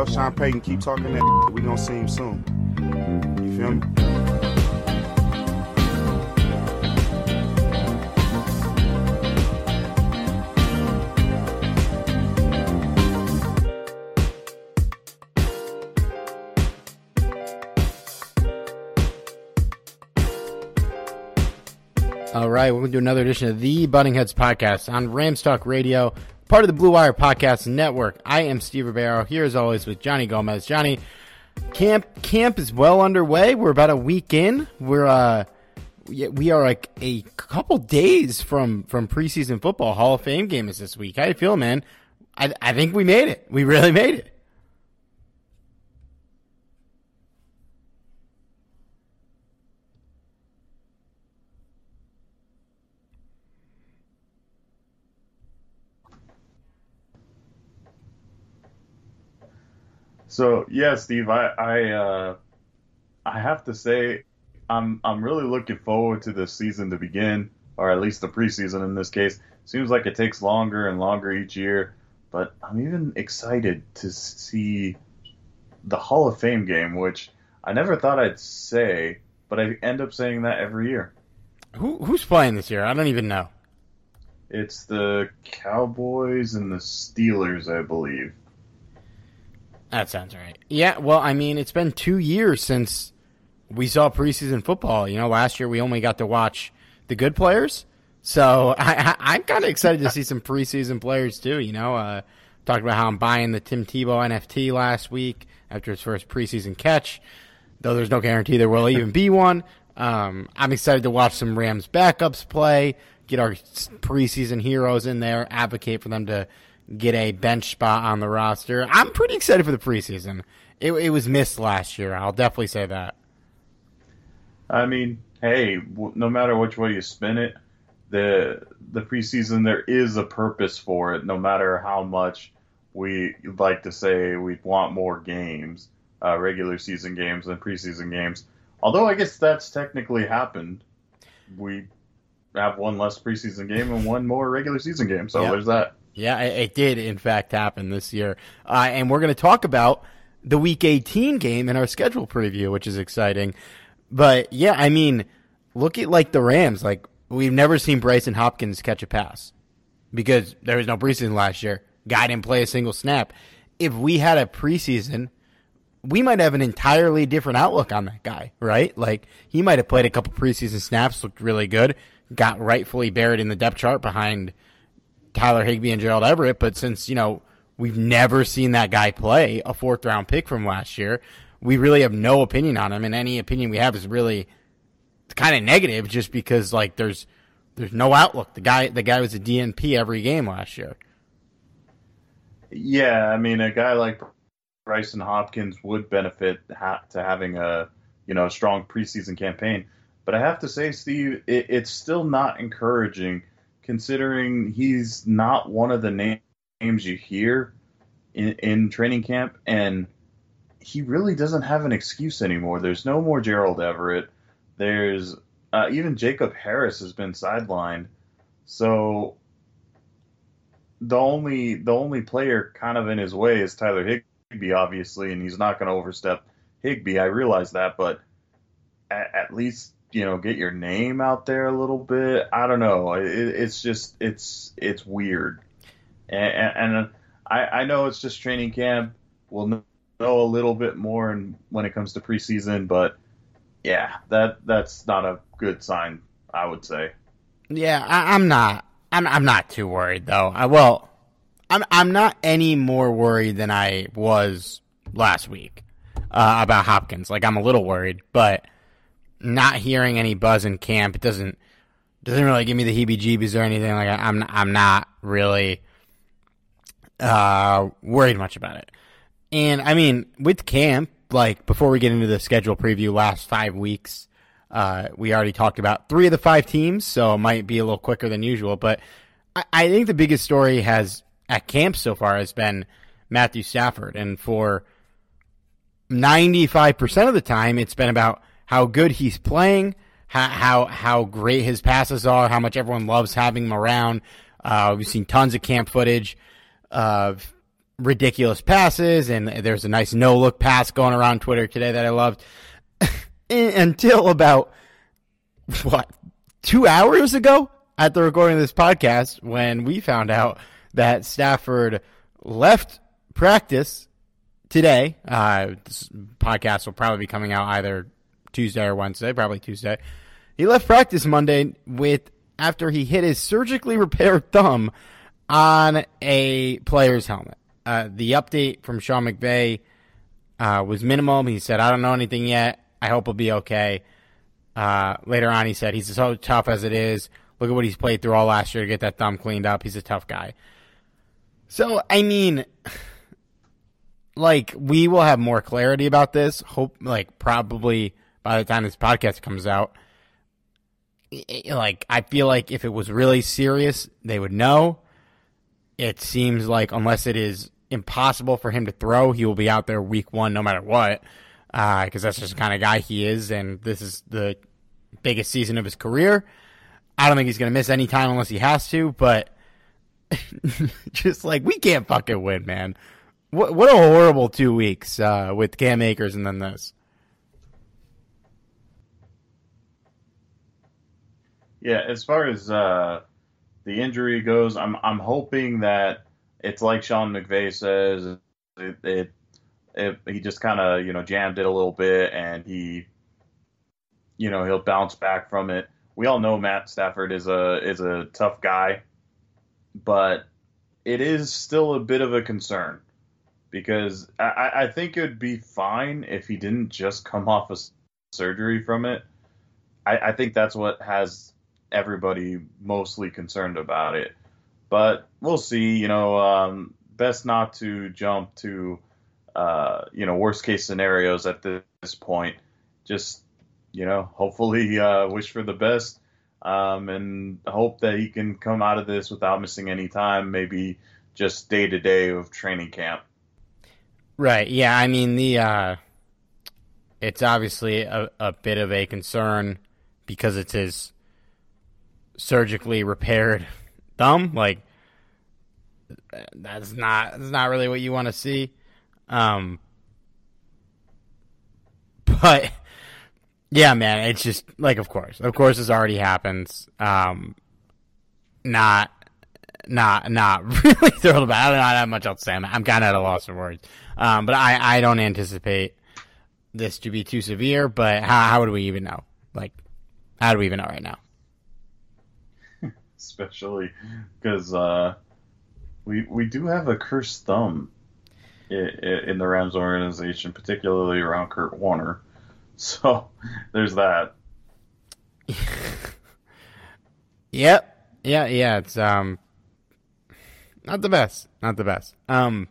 Tell Sean Payton keep talking that. We gonna see him soon. You feel me? All right, we're going to do another edition of the Butting Heads podcast on Rams Talk Radio, part of the Blue Wire Podcast Network. I am Steve Ribeiro here as always with Johnny Gomez. Johnny, camp camp is well underway. We're about a week in. We're uh we are like a couple days from from preseason football. Hall of Fame game is this week. How you feel, man? I I think we made it. We really made it. So yeah, Steve, I I uh, I have to say I'm I'm really looking forward to the season to begin, or at least the preseason in this case. Seems like it takes longer and longer each year, but I'm even excited to see the Hall of Fame game, which I never thought I'd say, but I end up saying that every year. Who who's playing this year? I don't even know. It's the Cowboys and the Steelers, I believe. That sounds right. Yeah, well, I mean, it's been two years since we saw preseason football. You know, last year we only got to watch the good players. So I, am kind of excited to see some preseason players too. You know, uh, talked about how I'm buying the Tim Tebow NFT last week after his first preseason catch, though there's no guarantee there will even be one. Um, I'm excited to watch some Rams backups play, get our preseason heroes in there, advocate for them to get a bench spot on the roster. I'm pretty excited for the preseason. It, it was missed last year. I'll definitely say that. I mean, hey, w- no matter which way you spin it, the the preseason there is a purpose for it. No matter how much we like to say we want more games, uh, regular season games and preseason games. Although I guess that's technically happened. We have one less preseason game and one more regular season game. So Yep. there's that. Yeah, it, did in fact happen this year. Uh, and we're going to talk about the Week 18 game in our schedule preview, which is exciting. But yeah, I mean, look at like the Rams. Like we've never seen Brycen Hopkins catch a pass because there was no preseason last year. Guy didn't play a single snap. If we had a preseason, we might have an entirely different outlook on that guy, right? Like he might have played a couple preseason snaps, looked really good, got rightfully buried in the depth chart behind Tyler Higbee and Gerald Everett, but since, you know, we've never seen that guy play a fourth round pick from last year, we really have no opinion on him, and any opinion we have is really kind of negative just because like there's there's no outlook. The guy the guy was a DNP every game last year. Yeah, I mean, a guy like Brycen Hopkins would benefit ha- to having a you know a strong preseason campaign. But I have to say, Steve, it, it's still not encouraging considering he's not one of the na- names you hear in, in training camp, and he really doesn't have an excuse anymore. There's no more Gerald Everett. There's uh, even Jacob Harris has been sidelined. So the only the only player kind of in his way is Tyler Higbee, obviously, and he's not going to overstep Higbee. I realize that, but at, at, least you know get your name out there a little bit. I don't know. It, it's just it's it's weird, and, and I, I know it's just training camp. We'll know a little bit more in, when it comes to preseason, but yeah, that that's not a good sign. I would say. Yeah, I, am not. I'm I'm not too worried though. I well, I'm I'm not any more worried than I was last week uh, about Hopkins. Like I'm a little worried, but not hearing any buzz in camp it doesn't doesn't really give me the heebie-jeebies or anything. Like I, I'm I'm not really uh, worried much about it. And I mean, with camp, like before we get into the schedule preview, last five weeks, uh, we already talked about three of the five teams, so it might be a little quicker than usual. But I, I think the biggest story has at camp so far has been Matthew Stafford, and for ninety five percent of the time, it's been about how good he's playing, how how, great his passes are, how much everyone loves having him around. Uh, we've seen tons of camp footage of ridiculous passes, and there's a nice no look pass going around Twitter today that I loved. Until about what two hours ago at the recording of this podcast, when we found out that Stafford left practice today. Uh, this podcast will probably be coming out either Tuesday or Wednesday, probably Tuesday. He left practice Monday with after he hit his surgically repaired thumb on a player's helmet. Uh, the update from Sean McVay uh, was minimal. He said, I don't know anything yet. I hope he'll be okay. Uh, later on, he said, he's so tough as it is. Look at what he's played through all last year to get that thumb cleaned up. He's a tough guy. So, I mean, like, we will have more clarity about this. Hope, like, probably by the time this podcast comes out. Like, I feel like if it was really serious, they would know it seems like unless it is impossible for him to throw, he will be out there week one no matter what, because uh, that's just the kind of guy he is, and this is the biggest season of his career. I don't think he's going to miss any time unless he has to, but just like we can't fucking win, man. What what a horrible two weeks uh, with Cam Akers and then this. Yeah, as far as uh, the injury goes, I'm I'm hoping that it's like Sean McVay says, it, it, it he just kind of you know jammed it a little bit and he, you know, he'll bounce back from it. We all know Matt Stafford is a is a tough guy, but it is still a bit of a concern because I, I think it would be fine if he didn't just come off a surgery from it. I, I think that's what has everybody mostly concerned about it. But we'll see. You know, um, best not to jump to uh, you know worst case scenarios at this point. Just you know, hopefully uh, wish for the best um, and hope that he can come out of this without missing any time. Maybe just day to day of training camp. Right. Yeah. I mean the. Uh, it's obviously a, a bit of a concern because it's his surgically repaired thumb. Like that's not that's not really what you want to see. Um, but yeah, man, it's just like of course, of course, this already happens. Um, not not not really thrilled about it. I don't have much else to say. I'm, I'm kind of at a loss for words. Um, but I, I don't anticipate this to be too severe. But how how would we even know? Like, how do we even know right now? Especially because uh, we we do have a cursed thumb in, in, the Rams organization, particularly around Kurt Warner. So there's that. yep. Yeah. Yeah. It's um not the best. Not the best. Um.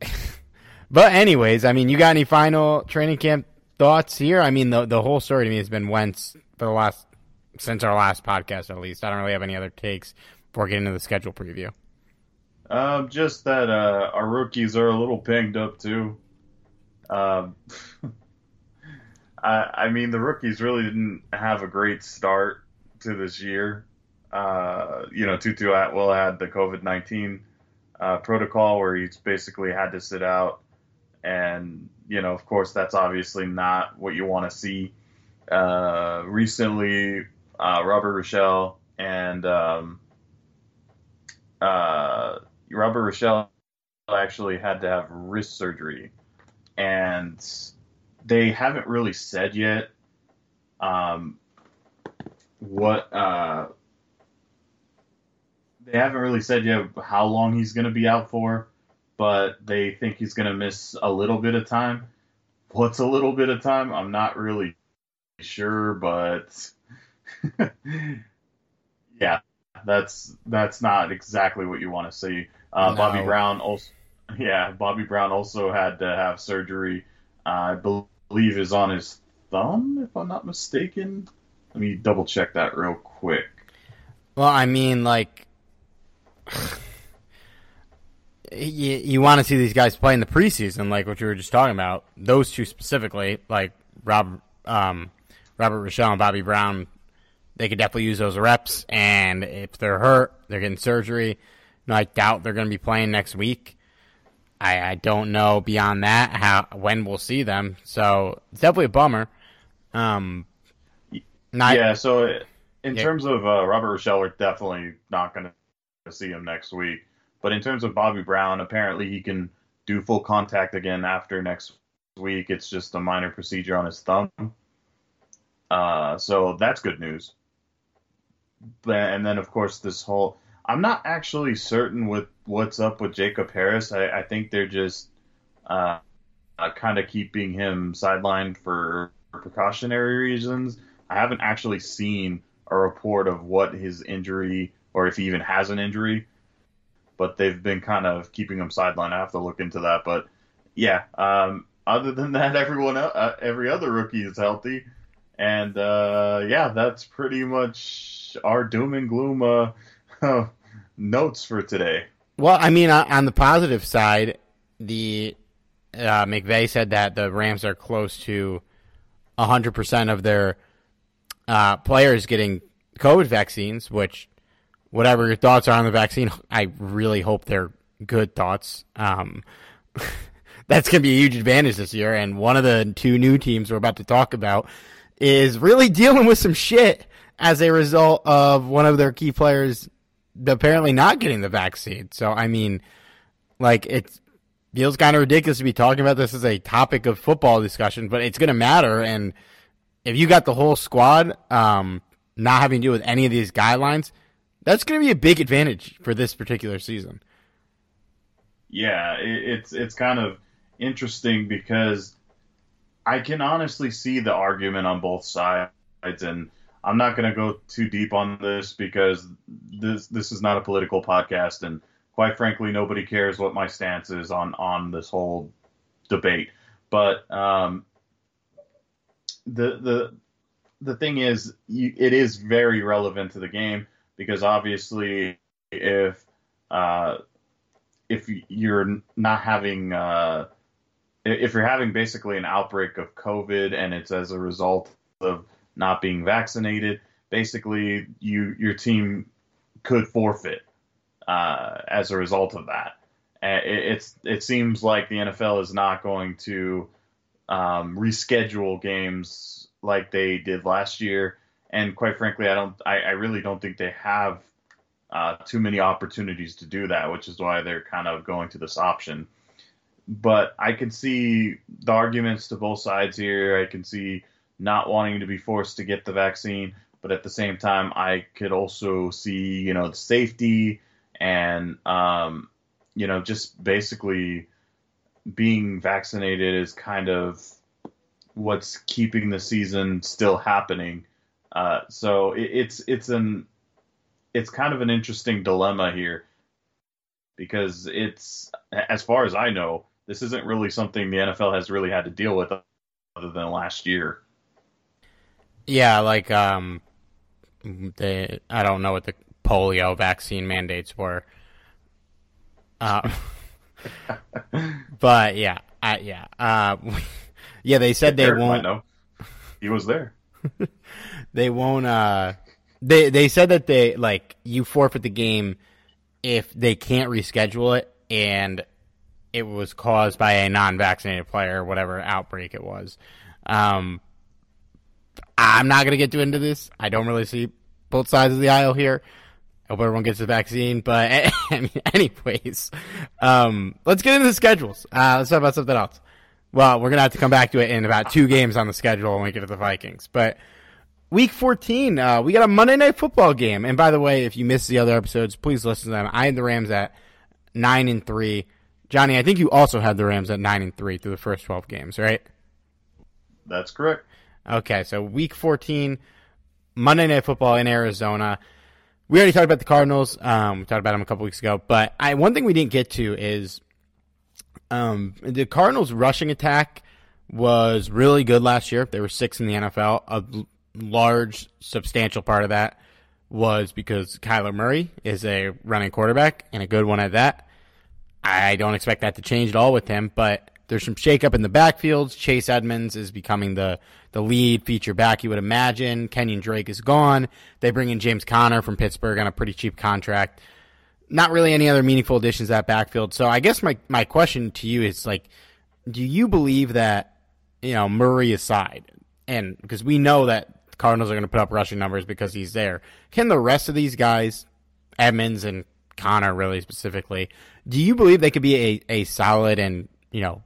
but anyways, I mean, you got any final training camp thoughts here? I mean, the the whole story to me has been Wentz for the last since our last podcast, at least. I don't really have any other takes before getting into the schedule preview. Um, just that uh, our rookies are a little banged up too. Um, I, I mean, the rookies really didn't have a great start to this year. Uh, you know, Tutu Atwell had the COVID 19 uh, protocol where he's basically had to sit out. And, you know, of course, that's obviously not what you want to see. Uh, recently, uh, Robert Rochell and um, uh, Robert Rochell actually had to have wrist surgery. And they haven't really said yet um, what uh, they haven't really said yet how long he's going to be out for, but they think he's going to miss a little bit of time. What's a little bit of time? I'm not really sure, but yeah, that's that's not exactly what you want to see. Uh, no. Bobby Brown also, yeah, Bobby Brown also had to have surgery. Uh, I believe is on his thumb, if I'm not mistaken. Let me double check that real quick. Well, I mean, like, you, you want to see these guys play in the preseason, like what you were just talking about. Those two specifically, like Rob, um, Robert Rochell and Bobby Brown, they could definitely use those reps. And if they're hurt, they're getting surgery. I doubt they're going to be playing next week. I, I don't know beyond that how when we'll see them. So it's definitely a bummer. Um, not, yeah. So in yeah. terms of uh, Robert Rochell, we're definitely not going to see him next week. But in terms of Bobby Brown, apparently he can do full contact again after next week. It's just a minor procedure on his thumb. Uh, so that's good news. And then of course this whole I'm not actually certain with what's up with Jacob Harris. I, I think they're just uh, uh, kind of keeping him sidelined for precautionary reasons. I haven't actually seen a report of what his injury or if he even has an injury, but they've been kind of keeping him sidelined. I have to look into that. But yeah, um, other than that, everyone, uh, every other rookie is healthy, and uh, yeah, that's pretty much our doom and gloom uh, notes for today. Well, I mean, on the positive side, the uh, McVay said that the Rams are close to 100% of their uh, players getting COVID vaccines, which, whatever your thoughts are on the vaccine, I really hope they're good thoughts. Um, that's going to be a huge advantage this year. And one of the two new teams we're about to talk about is really dealing with some shit as a result of one of their key players apparently not getting the vaccine. So I mean, like it feels kind of ridiculous to be talking about this as a topic of football discussion, but it's going to matter. And if you got the whole squad um, not having to do with any of these guidelines, that's going to be a big advantage for this particular season. Yeah, it's it's kind of interesting because I can honestly see the argument on both sides, and I'm not going to go too deep on this because this this is not a political podcast, and quite frankly, nobody cares what my stance is on on this whole debate. But um, the the the thing is, you, it is very relevant to the game because obviously, if uh, if you're not having uh, if you're having basically an outbreak of COVID and it's as a result of not being vaccinated, basically you your team could forfeit uh, as a result of that. It, it's it seems like the NFL is not going to um, reschedule games like they did last year, and quite frankly, I don't. I, I really don't think they have uh, too many opportunities to do that, which is why they're kind of going to this option. But I can see the arguments to both sides here. I can see not wanting to be forced to get the vaccine, but at the same time, I could also see, you know, the safety and, um, you know, just basically being vaccinated is kind of what's keeping the season still happening. Uh, so it, it's it's an it's kind of an interesting dilemma here because it's as far as I know, this isn't really something the NFL has really had to deal with other than last year. Yeah, like um, they I don't know what the polio vaccine mandates were. Uh, but yeah, I, yeah, uh, yeah. They said they won't. he was there. they won't. Uh, they they said that they like you forfeit the game if they can't reschedule it and it was caused by a non-vaccinated player, whatever outbreak it was. Um, I'm not gonna get too into this. I don't really see both sides of the aisle here. I hope everyone gets the vaccine, but anyways, um, let's get into the schedules. Uh, let's talk about something else. Well, we're gonna have to come back to it in about two games on the schedule when we get to the Vikings. But week 14, uh, we got a Monday night football game. And by the way, if you missed the other episodes, please listen to them. I had the Rams at nine and three. Johnny, I think you also had the Rams at nine and three through the first 12 games, right? That's correct. Okay, so week 14, Monday night football in Arizona. We already talked about the Cardinals. Um, we talked about them a couple weeks ago, but I, one thing we didn't get to is um, the Cardinals' rushing attack was really good last year. They were six in the NFL. A large, substantial part of that was because Kyler Murray is a running quarterback and a good one at that. I don't expect that to change at all with him, but there's some shakeup in the backfields. Chase Edmonds is becoming the, the lead feature back, you would imagine. Kenyan Drake is gone. They bring in James Conner from Pittsburgh on a pretty cheap contract not really any other meaningful additions to that backfield. So I guess my, my question to you is like, do you believe that, you know, Murray aside, and because we know that Cardinals are going to put up rushing numbers because he's there, can the rest of these guys, Edmonds and Conner really specifically, do you believe they could be a, a solid and, you know,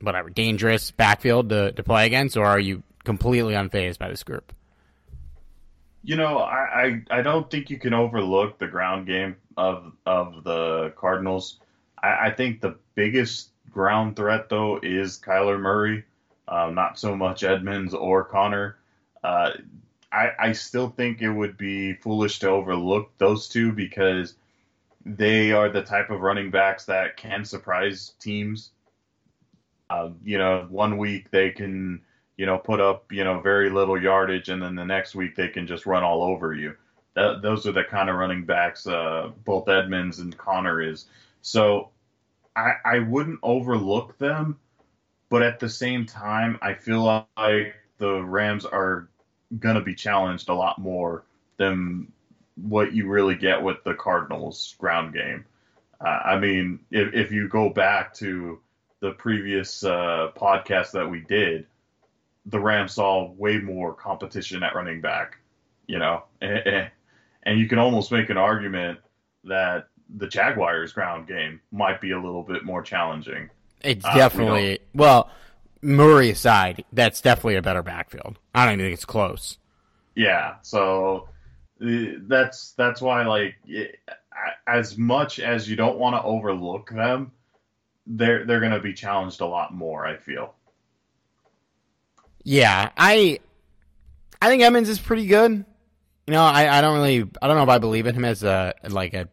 whatever, dangerous backfield to, to play against, or are you completely unfazed by this group? You know, I, I, I don't think you can overlook the ground game of of the Cardinals. I, I think the biggest ground threat though is Kyler Murray, uh, not so much Edmonds or Conner. Uh, I, I still think it would be foolish to overlook those two because they are the type of running backs that can surprise teams. Uh, you know, one week they can, you know, put up, you know, very little yardage, and then the next week they can just run all over you. That, those are the kind of running backs uh, both Edmonds and Conner is. So I, I wouldn't overlook them, but at the same time, I feel like the Rams are going to be challenged a lot more than what you really get with the Cardinals ground game. Uh, I mean, if, if you go back to the previous uh, podcast that we did, the Rams saw way more competition at running back, you know, and you can almost make an argument that the Jaguars' ground game might be a little bit more challenging. It's uh, definitely we well, Murray aside, that's definitely a better backfield. I don't even think it's close. Yeah, so uh, that's that's why like as much as you don't want to overlook them, they're they're going to be challenged a lot more. I feel. Yeah, I I think Edmonds is pretty good. You know, I, I don't really I don't know if I believe in him as a like a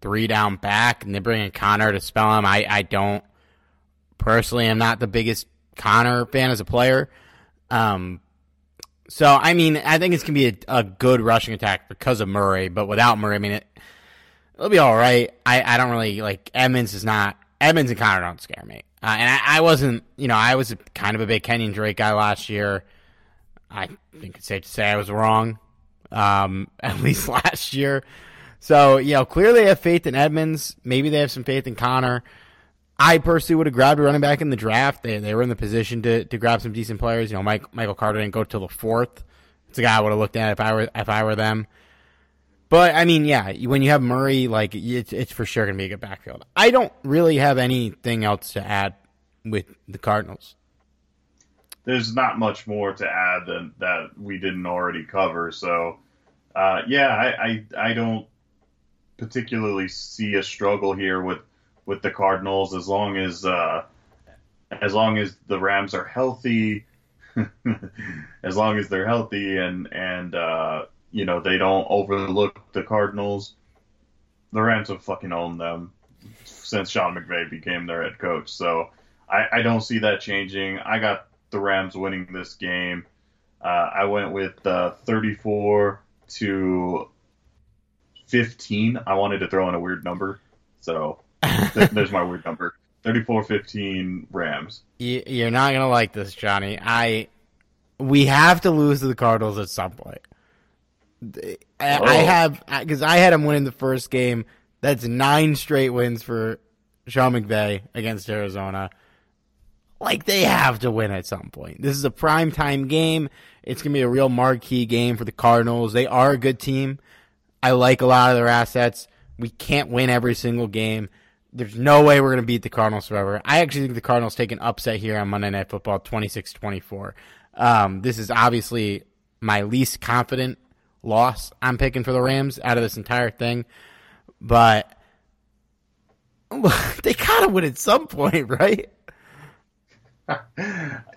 three down back, and they bring in Conner to spell him. I I don't personally. I'm not the biggest Conner fan as a player. Um, so I mean, I think it's gonna be a, a good rushing attack because of Murray, but without Murray, I mean it. It'll be all right. I, I don't really like Edmonds is not Edmonds and Conner don't scare me. Uh, and I, I wasn't, you know, I was kind of a big Kenyan Drake guy last year. I think it's safe to say I was wrong um, at least last year. So, you know, clearly they have faith in Edmonds. Maybe they have some faith in Conner. I personally would have grabbed a running back in the draft. They, they were in the position to, to grab some decent players. You know, Mike, Michael Carter didn't go till the fourth. It's a guy I would have looked at if I were if I were them. But I mean, yeah, when you have Murray, like it's it's for sure gonna be a good backfield. I don't really have anything else to add with the Cardinals there's not much more to add than that we didn't already cover. So, uh, yeah, I, I, I don't particularly see a struggle here with with the Cardinals as long as uh, as long as the Rams are healthy, as long as they're healthy and and uh, you know they don't overlook the Cardinals. The Rams have fucking owned them since Sean McVay became their head coach. So I, I don't see that changing. I got the Rams winning this game. Uh, I went with uh, 34 to 15. I wanted to throw in a weird number, so there's my weird number. 34-15 Rams. You're not gonna like this, Johnny. I we have to lose to the Cardinals at some point. I, Oh. I have because I had them winning the first game. That's nine straight wins for Sean McVay against Arizona. Like they have to win at some point. This is a prime time game. It's gonna be a real marquee game for the Cardinals. They are a good team. I like a lot of their assets. We can't win every single game. There's no way we're going to beat the Cardinals forever. I actually think the Cardinals take an upset here on Monday Night Football 26 24. Um, this is obviously my least confident loss I'm picking for the Rams out of this entire thing. But they gotta win at some point, right?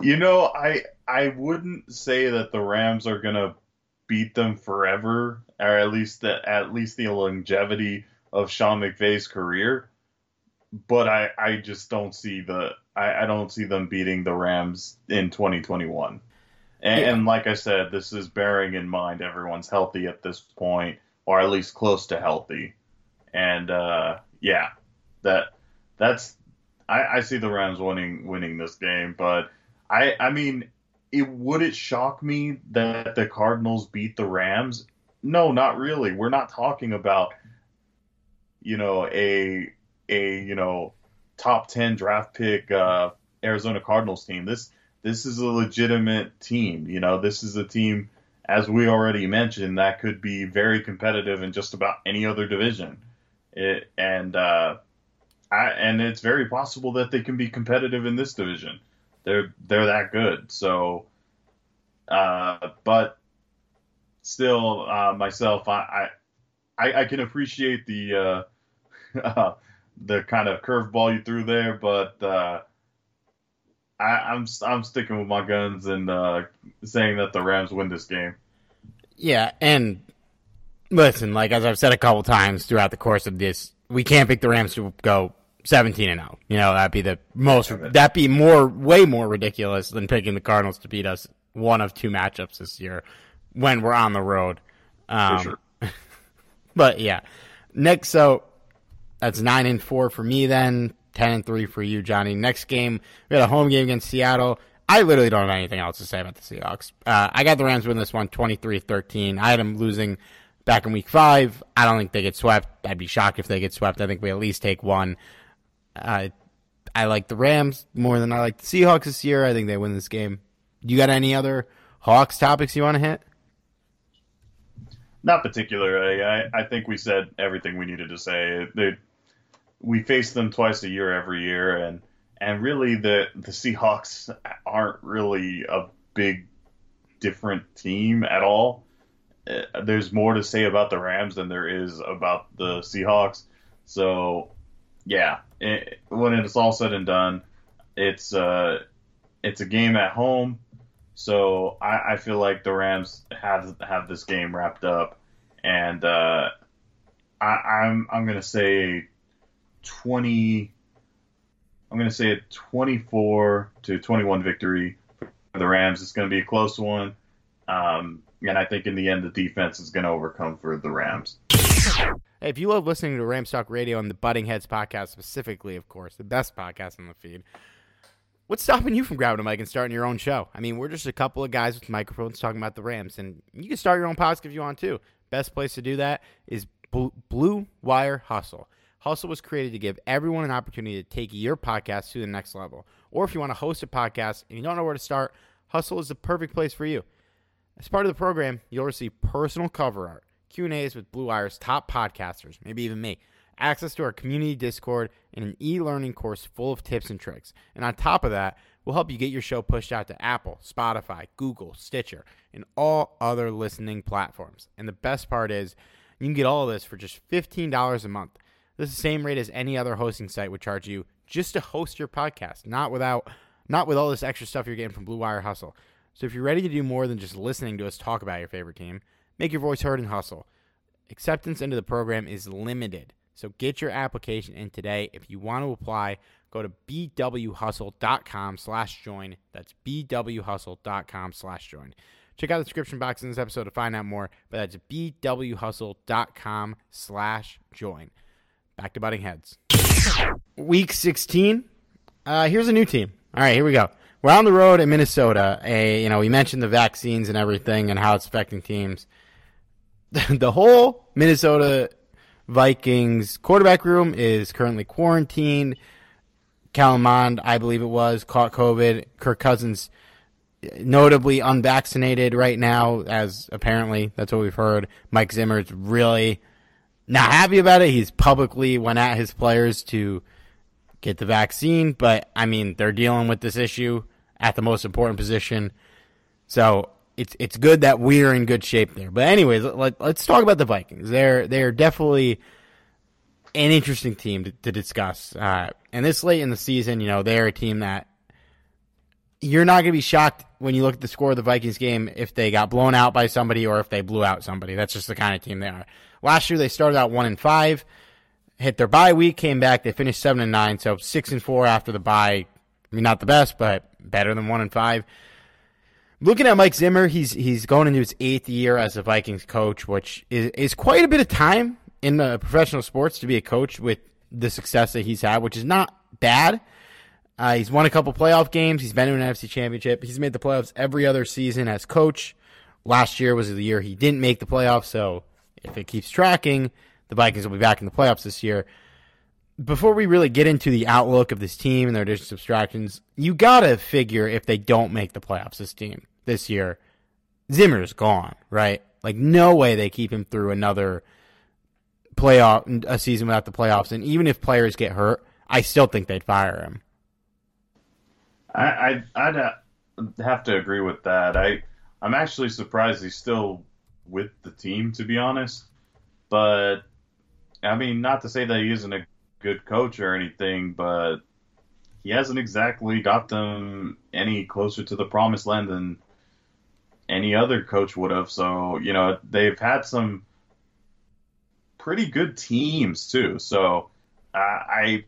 You know, I I wouldn't say that the Rams are gonna beat them forever, or at least the, at least the longevity of Sean McVay's career. But I, I just don't see the I, I don't see them beating the Rams in 2021. And, Yeah. and like I said, this is bearing in mind everyone's healthy at this point, or at least close to healthy. And uh, yeah, that that's I, I see the Rams winning winning this game, but I I mean, it would it shock me that the Cardinals beat the Rams? No, not really. We're not talking about you know a a you know top 10 draft pick uh, Arizona Cardinals team. This this is a legitimate team. You know, this is a team as we already mentioned that could be very competitive in just about any other division. It, and uh, I, and it's very possible that they can be competitive in this division. They're they're that good. So, uh, but still, uh, myself, I, I I can appreciate the uh, the kind of curveball you threw there, but uh, I, I'm I'm sticking with my guns and uh, saying that the Rams win this game. Yeah, and listen, like as I've said a couple times throughout the course of this, we can't pick the Rams to go 17 and 0. You know, that'd be the most that'd be more way more ridiculous than picking the Cardinals to beat us one of two matchups this year when we're on the road. Um, sure. But yeah. Next so that's 9 and 4 for me then, 10 and 3 for you Johnny. Next game, we had a home game against Seattle. I literally don't have anything else to say about the Seahawks. Uh, I got the Rams win this one 23-13. I had them losing back in week 5. I don't think they get swept. I'd be shocked if they get swept. I think we at least take one. Uh, I like the Rams more than I like the Seahawks this year. I think they win this game. You got any other Hawks topics you want to hit? Not particularly. I, I think we said everything we needed to say. They, we face them twice a year every year, and and really the the Seahawks aren't really a big different team at all. Uh, There's more to say about the Rams than there is about the Seahawks. So yeah, it, when it's all said and done, it's uh it's a game at home. So I, I feel like the Rams have have this game wrapped up, and uh, I, I'm I'm gonna say twenty. I'm gonna say a 24 to 21 victory for the Rams. It's gonna be a close one, um, and I think in the end the defense is gonna overcome for the Rams. Hey, if you love listening to Ram Talk Radio and the Butting Heads podcast specifically, of course, the best podcast on the feed, what's stopping you from grabbing a mic and starting your own show? I mean, we're just a couple of guys with microphones talking about the Rams, and you can start your own podcast if you want to. Best place to do that is Blue Wire Hustle. Hustle was created to give everyone an opportunity to take your podcast to the next level. Or if you want to host a podcast and you don't know where to start, Hustle is the perfect place for you. As part of the program, you'll receive personal cover art, Q&As with Blue Wire's top podcasters, maybe even me, access to our community Discord, and an e-learning course full of tips and tricks. And on top of that, we'll help you get your show pushed out to Apple, Spotify, Google, Stitcher, and all other listening platforms. And the best part is, you can get all of this for just $15 a month. This is the same rate as any other hosting site would charge you just to host your podcast, not without not with all this extra stuff you're getting from Blue Wire Hustle. So if you're ready to do more than just listening to us talk about your favorite team, make your voice heard and hustle. Acceptance into the program is limited. So get your application in today. If you want to apply, go to bwhustle.com slash join. That's bwhustle.com slash join. Check out the description box in this episode to find out more, but that's bwhustle.com slash join. Back to butting heads. Week 16. Uh, here's a new team. All right, here we go. we're on the road in Minnesota. A, you know, we mentioned the vaccines and everything and how it's affecting teams. the whole Minnesota Vikings quarterback room is currently quarantined. Kellen Mond, I believe it was, caught COVID. Kirk Cousins, notably unvaccinated right now, as apparently that's what we've heard. Mike Zimmer's really not happy about it. He's publicly went at his players to get the vaccine, but I mean, they're dealing with this issue at the most important position. So it's it's good that we're in good shape there. But anyways, let, us talk about the Vikings. They're they're definitely an interesting team to, to discuss. Uh, and this late in the season, you know, they're a team that you're not going to be shocked when you look at the score of the Vikings game if they got blown out by somebody or if they blew out somebody. That's just the kind of team they are. Last year they started out one and five, hit their bye week, came back, they finished seven and nine, so six and four after the bye. I mean, not the best, but better than one and five. Looking at Mike Zimmer, he's he's going into his eighth year as a Vikings coach, which is, is quite a bit of time in the professional sports to be a coach with the success that he's had, which is not bad. Uh, he's won a couple playoff games. He's been to an NFC championship. He's made the playoffs every other season as coach. Last year was the year he didn't make the playoffs. So if it keeps tracking, the Vikings will be back in the playoffs this year. Before we really get into the outlook of this team and their additional subtractions, you gotta figure if they don't make the playoffs this team this year, Zimmer's gone, right? Like no way they keep him through another playoff a season without the playoffs. And even if players get hurt, I still think they'd fire him. I, I uh, have to agree with that. I I'm actually surprised he's still with the team, to be honest. But I mean, not to say that he isn't a good coach or anything, but he hasn't exactly got them any closer to the promised land than any other coach would have. So you know, they've had some pretty good teams too. So I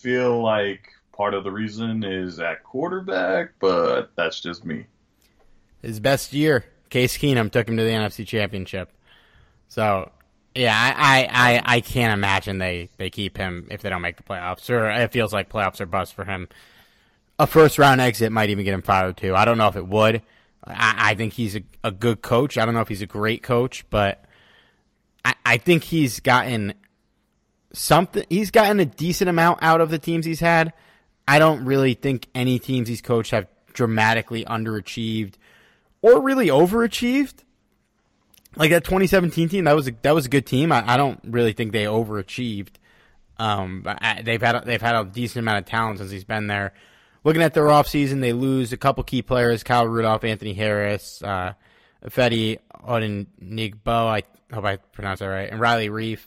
feel like part of the reason is at quarterback, but that's just me. His best year, Case Keenum took him to the NFC Championship. So yeah, I, I, I, can't imagine they, they keep him if they don't make the playoffs. Or it feels like playoffs are bust for him. A first round exit might even get him fired too. I don't know if it would. I, I think he's a, a good coach. I don't know if he's a great coach, but I, I think he's gotten something. He's gotten a decent amount out of the teams he's had. I don't really think any teams he's coached have dramatically underachieved or really overachieved. Like that 2017 team, that was a, that was a good team. I, I don't really think they overachieved. Um, I, they've had they've had a decent amount of talent since he's been there. Looking at their offseason, they lose a couple key players: Kyle Rudolph, Anthony Harris, uh, Fedi Odenigbo. I hope I pronounced that right. And Riley Reiff.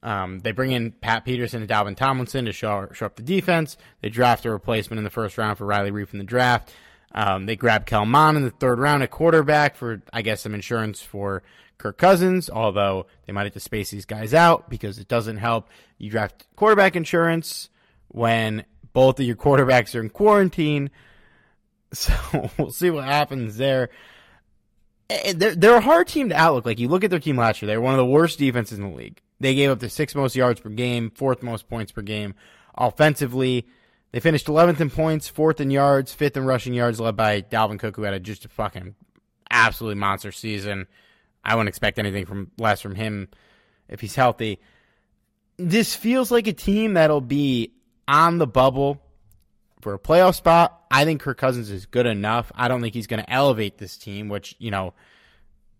Um, they bring in Pat Peterson and Dalvin Tomlinson to show, show up the defense. They draft a replacement in the first round for Riley Reiff in the draft. Um, they grab Kellen Mond in the third round at quarterback for, I guess, some insurance for Kirk Cousins, although they might have to space these guys out because it doesn't help. You draft quarterback insurance when both of your quarterbacks are in quarantine. So we'll see what happens there. Eh, they're, they're a hard team to outlook. Like you look at their team last year, they were one of the worst defenses in the league. They gave up the sixth most yards per game, fourth most points per game. Offensively, they finished 11th in points, fourth in yards, fifth in rushing yards, led by Dalvin Cook, who had a, just a fucking absolutely monster season. I wouldn't expect anything from less from him if he's healthy. This feels like a team that'll be on the bubble for a playoff spot. I think Kirk Cousins is good enough. I don't think he's going to elevate this team, which, you know,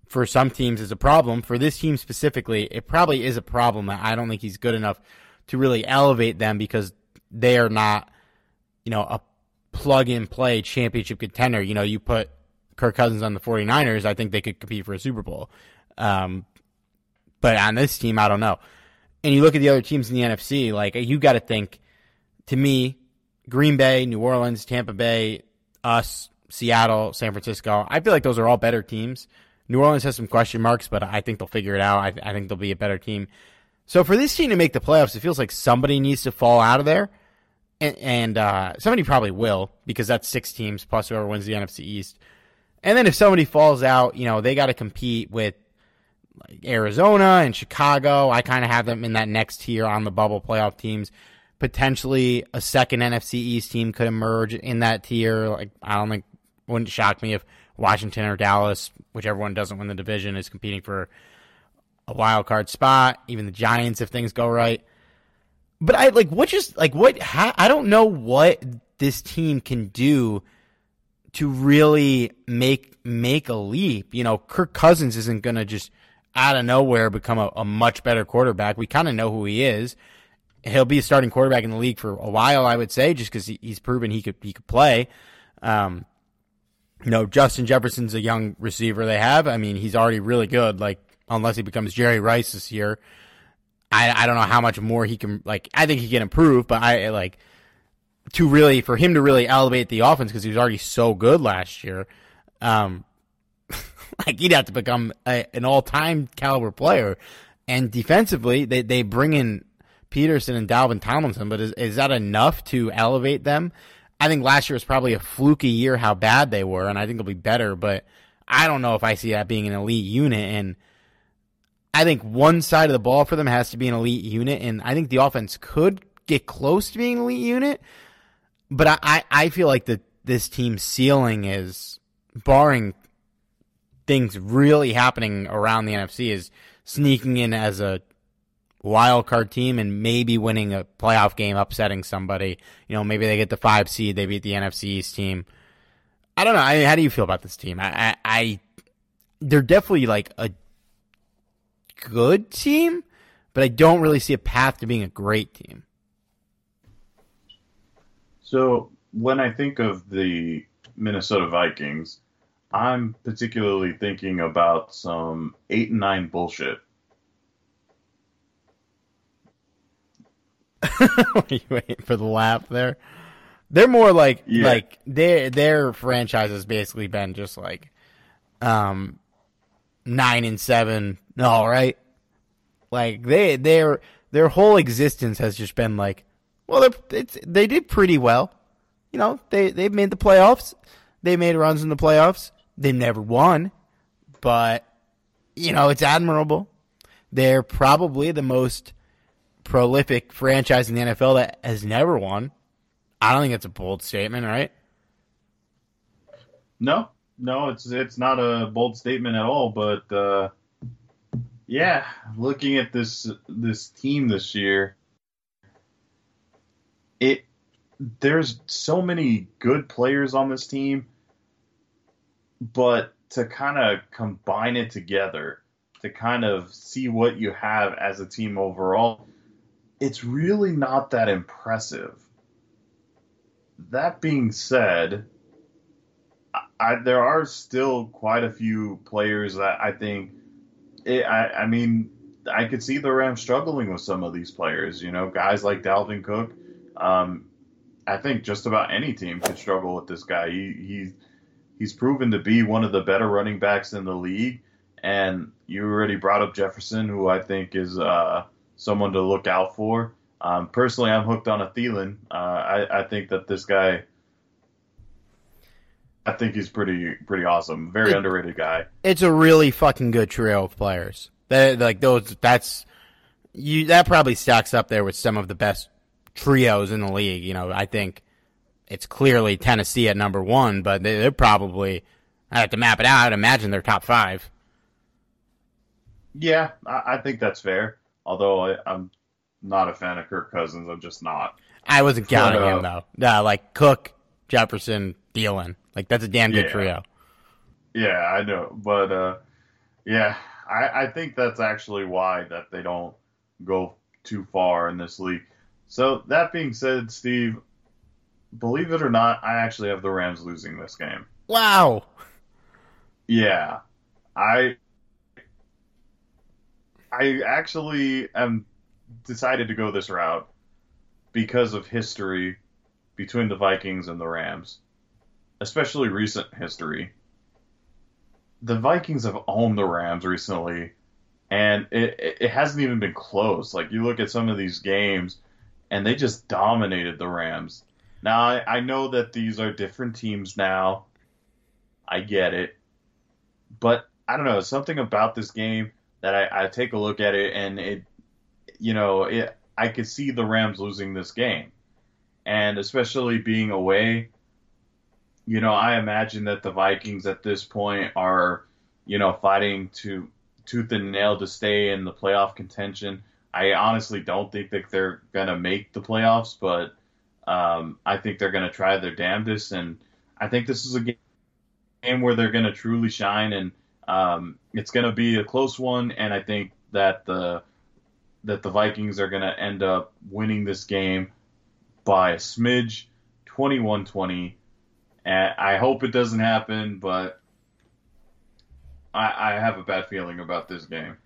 for some teams is a problem. For this team specifically, it probably is a problem. I don't think he's good enough to really elevate them because they are not, you know, a plug and play championship contender. You know, you put Kirk Cousins on the 49ers, I think they could compete for a Super Bowl. Um, but on this team, I don't know. And you look at the other teams in the NFC, like you got to think, to me, Green Bay, New Orleans, Tampa Bay, us, Seattle, San Francisco. I feel like those are all better teams. New Orleans has some question marks, but I think they'll figure it out. I, I think they'll be a better team. So for this team to make the playoffs, it feels like somebody needs to fall out of there, and, and uh, somebody probably will because that's six teams plus whoever wins the NFC East. And then if somebody falls out, you know they got to compete with like Arizona and Chicago. I kind of have them in that next tier on the bubble playoff teams. potentially a second NFC East team could emerge in that tier. Like I don't think wouldn't shock me if Washington or Dallas, whichever one doesn't win the division, is competing for a wild card spot. Even the Giants, if things go right. But I like what just like what ha- I don't know what this team can do to really make make a leap. You know, Kirk Cousins isn't going to just out of nowhere become a, a much better quarterback. We kind of know who he is. He'll be a starting quarterback in the league for a while, I would say, just because he, he's proven he could he could play. Um, you know, Justin Jefferson's a young receiver they have. I mean, he's already really good. Like, unless he becomes Jerry Rice this year, I I don't know how much more he can. Like, I think he can improve, but I like to really for him to really elevate the offense because he was already so good last year. Um, like he'd have to become a, an all time caliber player. And defensively, they they bring in Peterson and Dalvin Tomlinson, but is is that enough to elevate them? I think last year was probably a fluky year how bad they were, and I think they'll be better, but I don't know if I see that being an elite unit. And I think one side of the ball for them has to be an elite unit, and I think the offense could get close to being an elite unit. But I, I, I feel like the this team's ceiling is barring things really happening around the NFC is sneaking in as a wild card team and maybe winning a playoff game, upsetting somebody. You know, maybe they get the five seed, they beat the NFC East team. I don't know. I, mean, how do you feel about this team? I, I, I, they're definitely like a good team, but I don't really see a path to being a great team. So when I think of the Minnesota Vikings, I'm particularly thinking about some eight and nine bullshit. you waiting for the laugh there? They're more like Yeah. like their their franchise has basically been just like um nine and seven. All right, like they their their whole existence has just been like, well, they they did pretty well. You know, they they made the playoffs. They made runs in the playoffs. They never won, but you know it's admirable. They're probably the most prolific franchise in the NFL that has never won. I don't think it's a bold statement, right? No, no, it's it's not a bold statement at all. But uh, yeah, looking at this this team this year, it there's so many good players on this team, but to kind of combine it together, to kind of see what you have as a team overall, it's really not that impressive. That being said, I, there are still quite a few players that I think. It, I, I mean, I could see the Rams struggling with some of these players. You know, guys like Dalvin Cook. Um, I think just about any team could struggle with this guy. He he's he's proven to be one of the better running backs in the league. And you already brought up Jefferson, who I think is uh, someone to look out for. Um, personally, I'm hooked on a Thielen. Uh, I, I think that this guy. I think he's pretty pretty awesome. Very It- underrated guy. It's a really fucking good trio of players. That like those that's you that probably stacks up there with some of the best trios in the league. You know, I think it's clearly Tennessee at number one, but they, they're probably I have to map it out. I'd imagine they're top five. Yeah, I, I think that's fair. Although I, I'm not a fan of Kirk Cousins, I'm just not. I wasn't counting uh, him though. No, like Cook, Jefferson, Thielen. Like that's a damn good Yeah. trio. Yeah, I know, but uh, yeah, I, I think that's actually why that they don't go too far in this league. So that being said, Steve, believe it or not, I actually have the Rams losing this game. Wow. Yeah, I I actually am decided to go this route because of history between the Vikings and the Rams, especially recent history. The Vikings have owned the Rams recently, and it, it, hasn't even been close. Like you look at some of these games, and they just dominated the Rams. Now I, I know that these are different teams now. I get it, but I don't know something about this game that I, I take a look at it and it, you know, it. I could see the Rams losing this game, and especially being away. You know, I imagine that the Vikings at this point are, you know, fighting to tooth and nail to stay in the playoff contention. I honestly don't think that they're gonna make the playoffs, but um, I think they're gonna try their damnedest, and I think this is a game where they're gonna truly shine, and um, it's gonna be a close one. And I think that the that the Vikings are gonna end up winning this game by a smidge, 21-20. And I hope it doesn't happen, but I, I have a bad feeling about this game.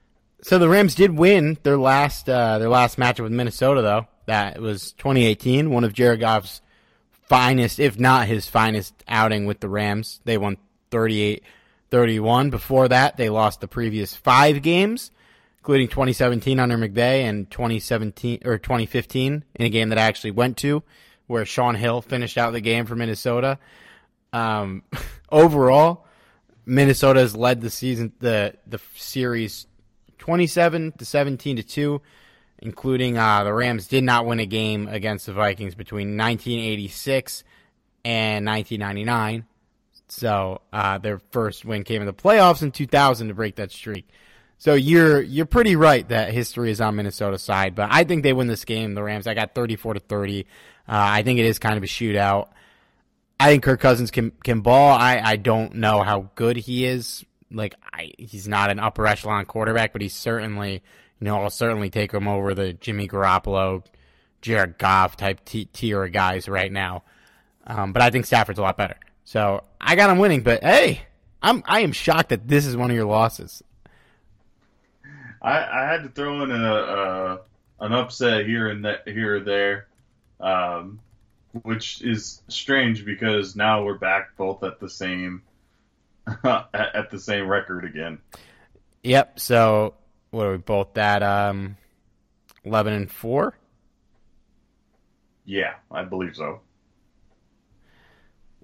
So the Rams did win their last uh, their last matchup with Minnesota, though. That was 2018, one of Jared Goff's finest, if not his finest outing with the Rams. They won 38-31. Before that, they lost the previous five games, including 2017 under McVay and 2017 or 2015 in a game that I actually went to, where Shaun Hill finished out the game for Minnesota. Um, overall, Minnesota has led the season the the series 27 to 17 to 2 including uh, the Rams did not win a game against the Vikings between 1986 and 1999 so uh, their first win came in the playoffs in 2000 to break that streak. So you're you're pretty right that history is on Minnesota's side but I think they win this game. The Rams I got 34 to 30 uh, I think it is kind of a shootout I think Kirk Cousins can can ball. I, I don't know how good he is. Like I, he's not an upper echelon quarterback, but he's certainly you know I'll certainly take him over the Jimmy Garoppolo, Jared Goff type t- tier of guys right now. Um, but I think Stafford's a lot better. So I got him winning. But hey, I'm I am shocked that this is one of your losses. I, I had to throw in a, a an upset here and that here or there. Um, which is strange because now we're back both at the same at the same record again. Yep. So what are we both at? Um, eleven and four. Yeah, I believe so.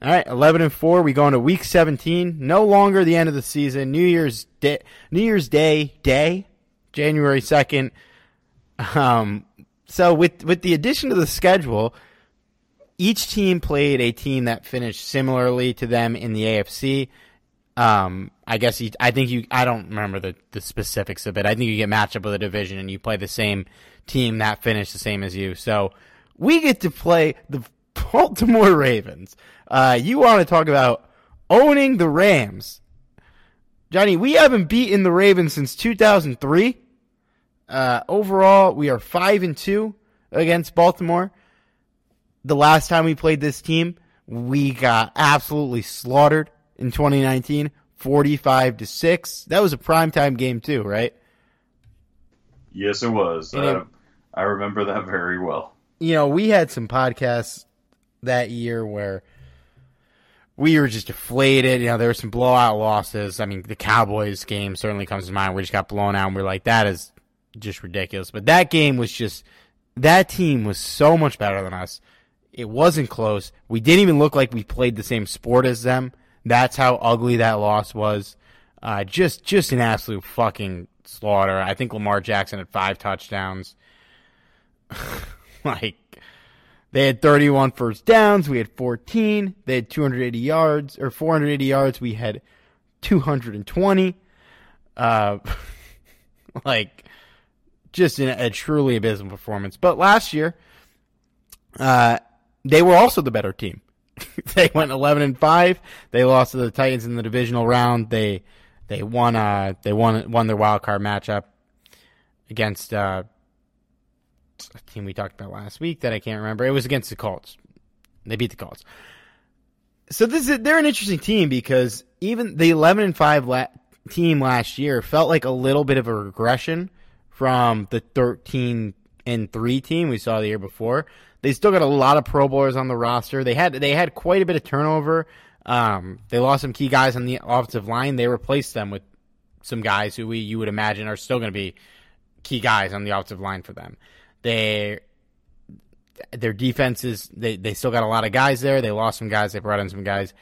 All right, eleven and four. We go into week seventeen. No longer the end of the season. New Year's Day. New Year's Day day, January second. Um. So with with the addition to the schedule each team played a team that finished similarly to them in the AFC. Um, I guess you, I think you. I don't remember the, the specifics of it. I think you get matched up with a division and you play the same team that finished the same as you. So we get to play the Baltimore Ravens. Uh, you want to talk about owning the Rams, Johnny? We haven't beaten the Ravens since 2003. Uh, overall, we are five and two against Baltimore the last time we played this team, we got absolutely slaughtered in 2019, 45 to 6. That was a primetime game too, right? Yes, it was. Uh, I remember that very well. You know, we had some podcasts that year where we were just deflated. You know, there were some blowout losses. I mean, the Cowboys game certainly comes to mind. We just got blown out, and we're like, that is just ridiculous. But that game was just that team was so much better than us. It wasn't close. We didn't even look like we played the same sport as them. That's how ugly that loss was. Uh, just just an absolute fucking slaughter. I think Lamar Jackson had five touchdowns. like they had 31 first downs. We had 14. They had 280 yards or 480 yards. We had 220. Uh, like just a, a truly abysmal performance. But last year, uh, they were also the better team. they went 11 and 5. They lost to the Titans in the divisional round. They they won uh they won won their wild card matchup against uh a team we talked about last week that I can't remember. It was against the Colts. They beat the Colts. So this is they're an interesting team because even the 11 and 5 la- team last year felt like a little bit of a regression from the 13 and 3 team we saw the year before. They still got a lot of Pro Bowlers on the roster. They had they had quite a bit of turnover. Um, they lost some key guys on the offensive line. They replaced them with some guys who we you would imagine are still going to be key guys on the offensive line for them. They their defenses they they still got a lot of guys there. They lost some guys. They brought in some guys.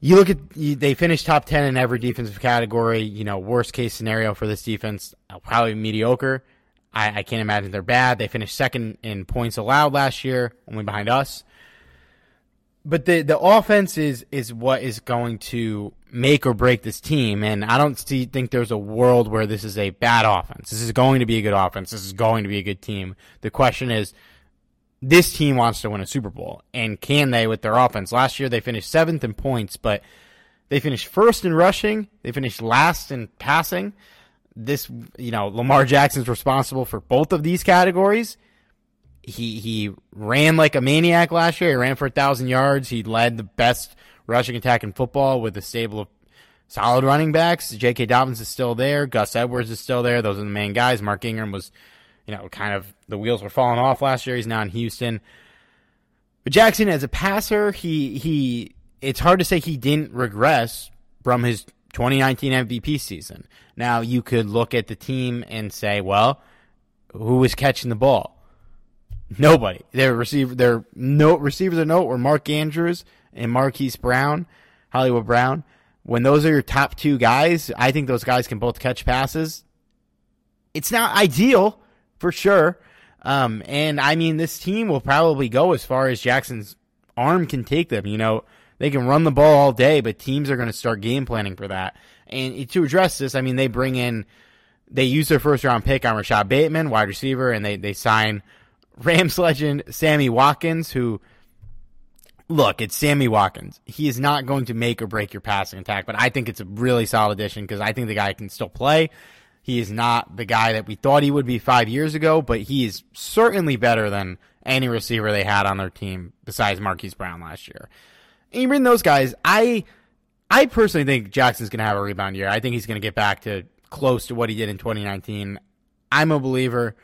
You look at they finished top ten in every defensive category. You know, worst case scenario for this defense, uh, probably mediocre. I, I can't imagine they're bad. They finished second in points allowed last year, only behind us. But the the offense is is what is going to make or break this team, and I don't see, think there's a world where this is a bad offense. This is going to be a good offense. This is going to be a good team. The question is, this team wants to win a Super Bowl, and can they with their offense? Last year they finished seventh in points, but they finished first in rushing. They finished last in passing this, you know, Lamar Jackson's responsible for both of these categories. He he ran like a maniac last year. He ran for a thousand yards. He led the best rushing attack in football with a stable of solid running backs. J.K. Dobbins is still there. Gus Edwards is still there. Those are the main guys. Mark Ingram was, you know, kind of the wheels were falling off last year. He's now in Houston. But Jackson, as a passer, he he it's hard to say he didn't regress from his 2019 MVP season. Now you could look at the team and say, well, who was catching the ball? Nobody. Their receiver, their note receivers of note were Mark Andrews and Marquise Brown, Hollywood Brown. When those are your top two guys, I think those guys can both catch passes. It's not ideal for sure. Um, and I mean, this team will probably go as far as Jackson's arm can take them. You know, they can run the ball all day, but teams are going to start game planning for that. And to address this, I mean, they bring in, they use their first round pick on Rashod Bateman, wide receiver, and they, they sign Rams legend Sammy Watkins, who, look, it's Sammy Watkins. He is not going to make or break your passing attack, but I think it's a really solid addition because I think the guy can still play. He is not the guy that we thought he would be five years ago, but he is certainly better than any receiver they had on their team besides Marquise Brown last year. Bring those guys, I I personally think Jackson's going to have a rebound year. I think he's going to get back to close to what he did in 2019. I'm a believer.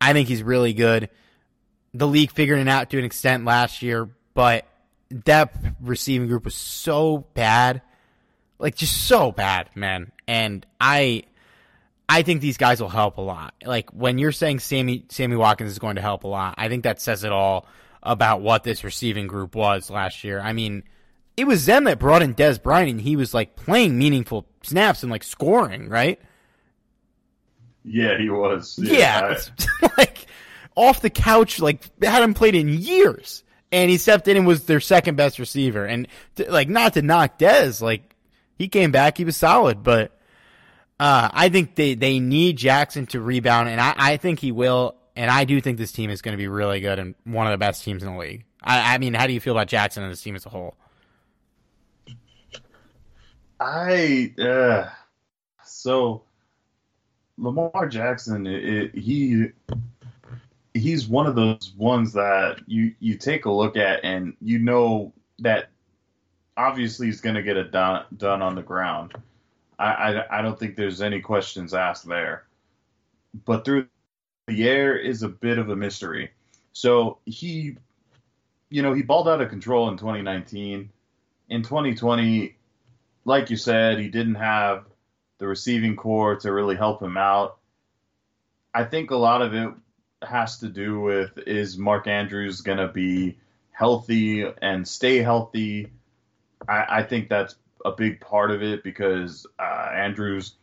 I think he's really good. The league figured it out to an extent last year, but that receiving group was so bad. Like just so bad, man. And I I think these guys will help a lot. Like when you're saying Sammy Sammy Watkins is going to help a lot, I think that says it all about what this receiving group was last year. I mean, it was them that brought in Dez Bryant, and he was like playing meaningful snaps and like scoring, right? Yeah, he was. Yeah, yeah like off the couch, like hadn't played in years, and he stepped in and was their second best receiver. And to, like, not to knock Dez, like he came back, he was solid, but uh, I think they they need Jackson to rebound, and I, I think he will and I do think this team is going to be really good and one of the best teams in the league. I, I mean, how do you feel about Jackson and this team as a whole? I uh, so Lamar Jackson, it, it, he he's one of those ones that you you take a look at and you know that obviously he's going to get it done done on the ground. I, I I don't think there's any questions asked there. But through the air is a bit of a mystery. So he, you know, he balled out of control in 2019. In 2020, like you said, he didn't have the receiving corps to really help him out. I think a lot of it has to do with is Mark Andrews going to be healthy and stay healthy? I, I, think that's a big part of it because uh, Andrews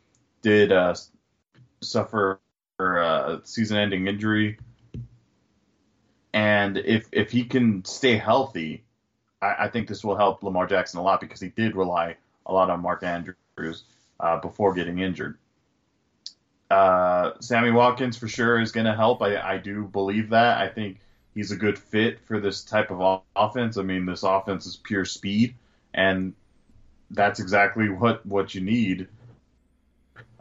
did uh, suffer a uh, season-ending injury, and if if he can stay healthy, I, I, think this will help Lamar Jackson a lot because he did rely a lot on Mark Andrews uh, before getting injured. Uh, Sammy Watkins for sure is going to help. I, I do believe that. I think he's a good fit for this type of offense. I mean, this offense is pure speed, and that's exactly what what you need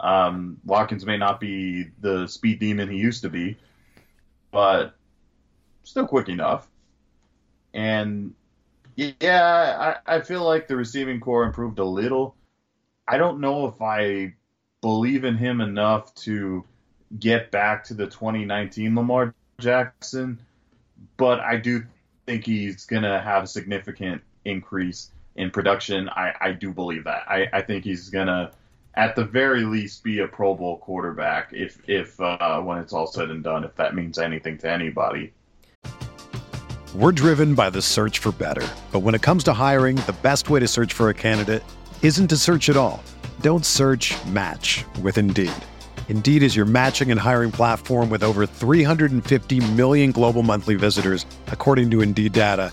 um, Watkins may not be the speed demon he used to be, but still quick enough. And yeah, I, I feel like the receiving corps improved a little. I don't know if I believe in him enough to get back to the 2019 Lamar Jackson, but I do think he's going to have a significant increase in production. I, I do believe that. I, I think he's to at the very least be a Pro Bowl quarterback if if uh, when it's all said and done, if that means anything to anybody. We're driven by the search for better, but when it comes to hiring, the best way to search for a candidate isn't to search at all. Don't search. Match with Indeed. Indeed is your matching and hiring platform with over 350 million global monthly visitors, according to Indeed data,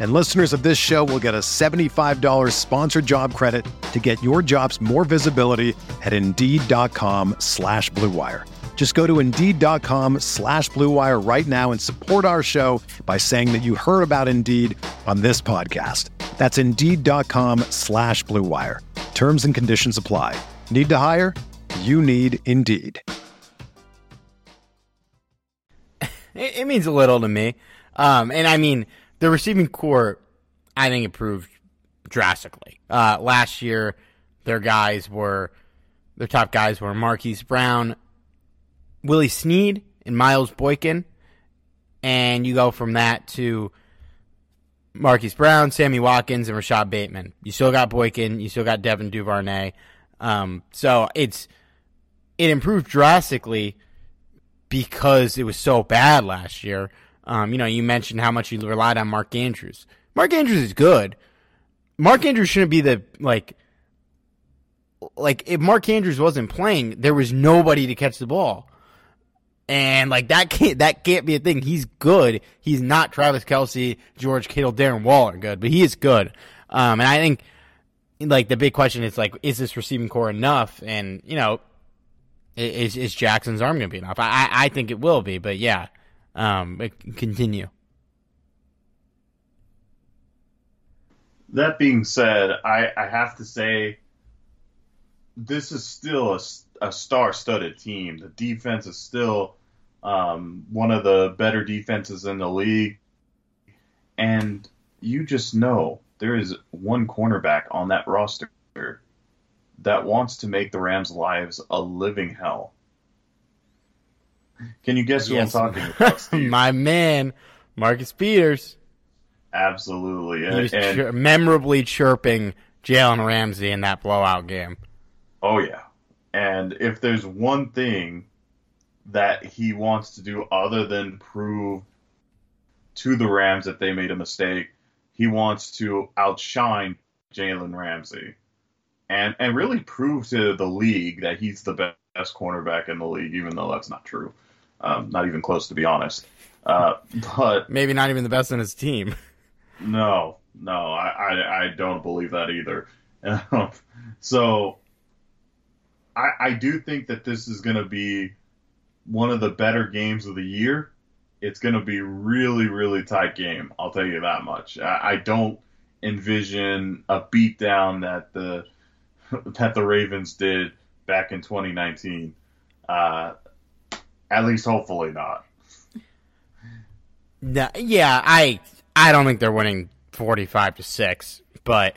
And listeners of this show will get a $75 sponsored job credit to get your jobs more visibility at Indeed.com slash BlueWire. Just go to Indeed.com slash BlueWire right now and support our show by saying that you heard about Indeed on this podcast. That's Indeed.com slash BlueWire. Terms and conditions apply. Need to hire? You need Indeed. It, means a little to me. Um, and I mean, the receiving corps, I think, improved drastically. Uh, last year, their guys were, their top guys were Marquise Brown, Willie Snead, and Miles Boykin. And you go from that to Marquise Brown, Sammy Watkins, and Rashod Bateman. You still got Boykin, you still got Devin Duvernay. Um, so it's, it improved drastically because it was so bad last year. Um, you know, you mentioned how much you relied on Mark Andrews. Mark Andrews is good. Mark Andrews shouldn't be the like like if Mark Andrews wasn't playing, there was nobody to catch the ball. And like that can't that can't be a thing. He's good. He's not Travis Kelce, George Kittle, Darren Waller good, but he is good. Um, and I think like the big question is like, is this receiving corps enough? And you know, is is Jackson's arm going to be enough? I I think it will be, but yeah, um, continue. That being said, I, I have to say this is still a, a star-studded team. The defense is still um, one of the better defenses in the league, and you just know there is one cornerback on that roster that wants to make the Rams' lives a living hell. Can you guess who yes. I'm talking about? My man, Marcus Peters. Absolutely. He was and, chir- memorably chirping Jalen Ramsey in that blowout game. Oh, yeah. And if there's one thing that he wants to do other than prove to the Rams that they made a mistake, he wants to outshine Jalen Ramsey and and really prove to the league that he's the best cornerback in the league, even though that's not true. Um, not even close, to be honest. Uh, but maybe not even the best on his team. No, no, I, I, I don't believe that either. so I, I do think that this is going to be one of the better games of the year. It's going to be really, really tight game. I'll tell you that much. I, I don't envision a beatdown that the that the Ravens did back in 2019. Uh, at least, hopefully not. No, yeah, I I don't think they're winning 45 to six, but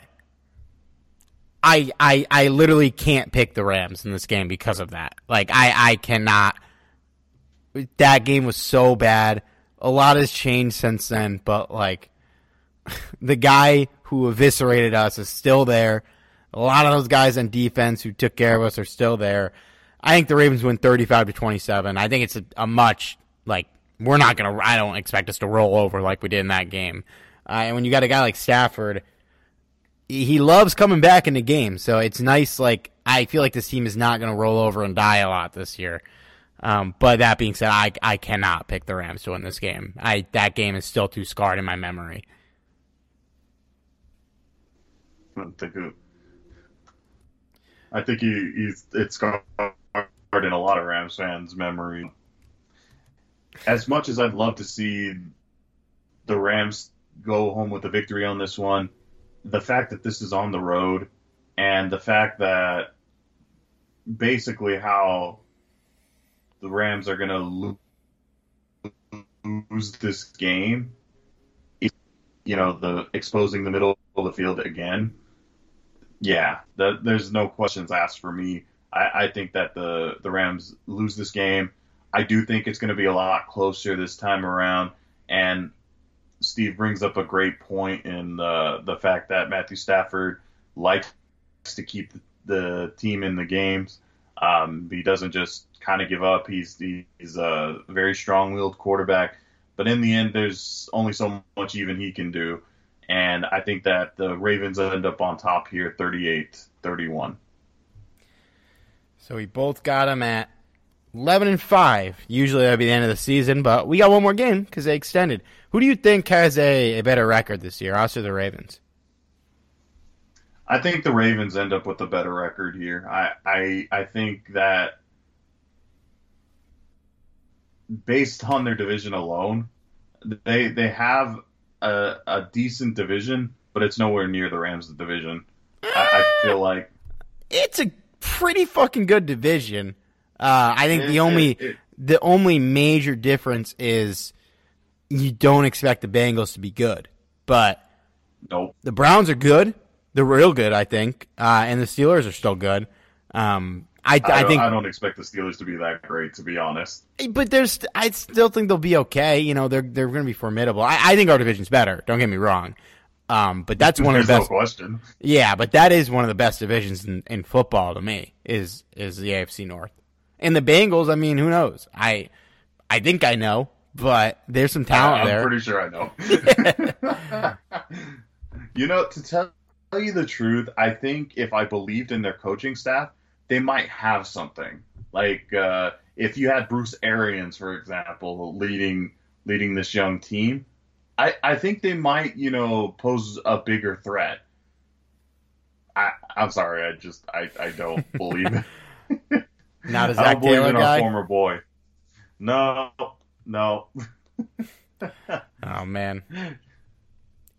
I I I literally can't pick the Rams in this game because of that. Like I I cannot. That game was so bad. A lot has changed since then, but like the guy who eviscerated us is still there. A lot of those guys on defense who took care of us are still there. I think the Ravens win 35 to 27. I think it's a, a much like we're not gonna. I don't expect us to roll over like we did in that game. Uh, and when you got a guy like Stafford, he loves coming back in the game, So it's nice. Like I feel like this team is not gonna roll over and die a lot this year. Um, but that being said, I I cannot pick the Rams to win this game. I that game is still too scarred in my memory. I think I think he, he's it's scarred in a lot of Rams fans' memory. As much as I'd love to see the Rams go home with a victory on this one, the fact that this is on the road and the fact that basically how the Rams are going to lose this game, you know, the exposing the middle of the field again yeah, the, there's no questions asked for me. I, I, think that the the Rams lose this game. I do think it's going to be a lot closer this time around. And Steve brings up a great point in the the fact that Matthew Stafford likes to keep the team in the games. Um, he doesn't just kind of give up. He's he's a very strong-willed quarterback, but in the end, there's only so much even he can do. And I think that the Ravens end up on top here, 38-31. So we both got them at 11 and 5. Usually that'd be the end of the season, but we got one more game because they extended. Who do you think has a, a better record this year, us or the Ravens? I think the Ravens end up with a better record here. I I, I think that based on their division alone, they they have a, a decent division, but it's nowhere near the Rams' division. I, I feel like it's a pretty fucking good division. Uh, I think the only the only major difference is you don't expect the Bengals to be good, but nope. the Browns are good. They're real good, I think, uh, and the Steelers are still good. Um, I, I, I think I don't expect the Steelers to be that great, to be honest. But there's, I still think they'll be okay. You know, they're they're going to be formidable. I, I think our division's better. Don't get me wrong. Um, but that's one of the best. No question. Yeah, but that is one of the best divisions in, in football to me. Is is the AFC North and the Bengals? I mean, who knows? I I think I know, but there's some talent I'm there. I'm pretty sure I know. you know, to tell you the truth, I think if I believed in their coaching staff, they might have something. Like uh, if you had Bruce Arians, for example, leading leading this young team, I, I think they might, you know, pose a bigger threat. I, I'm sorry, I just I, I don't believe it. Not a Zac Taylor guy. former boy. No, no. oh man,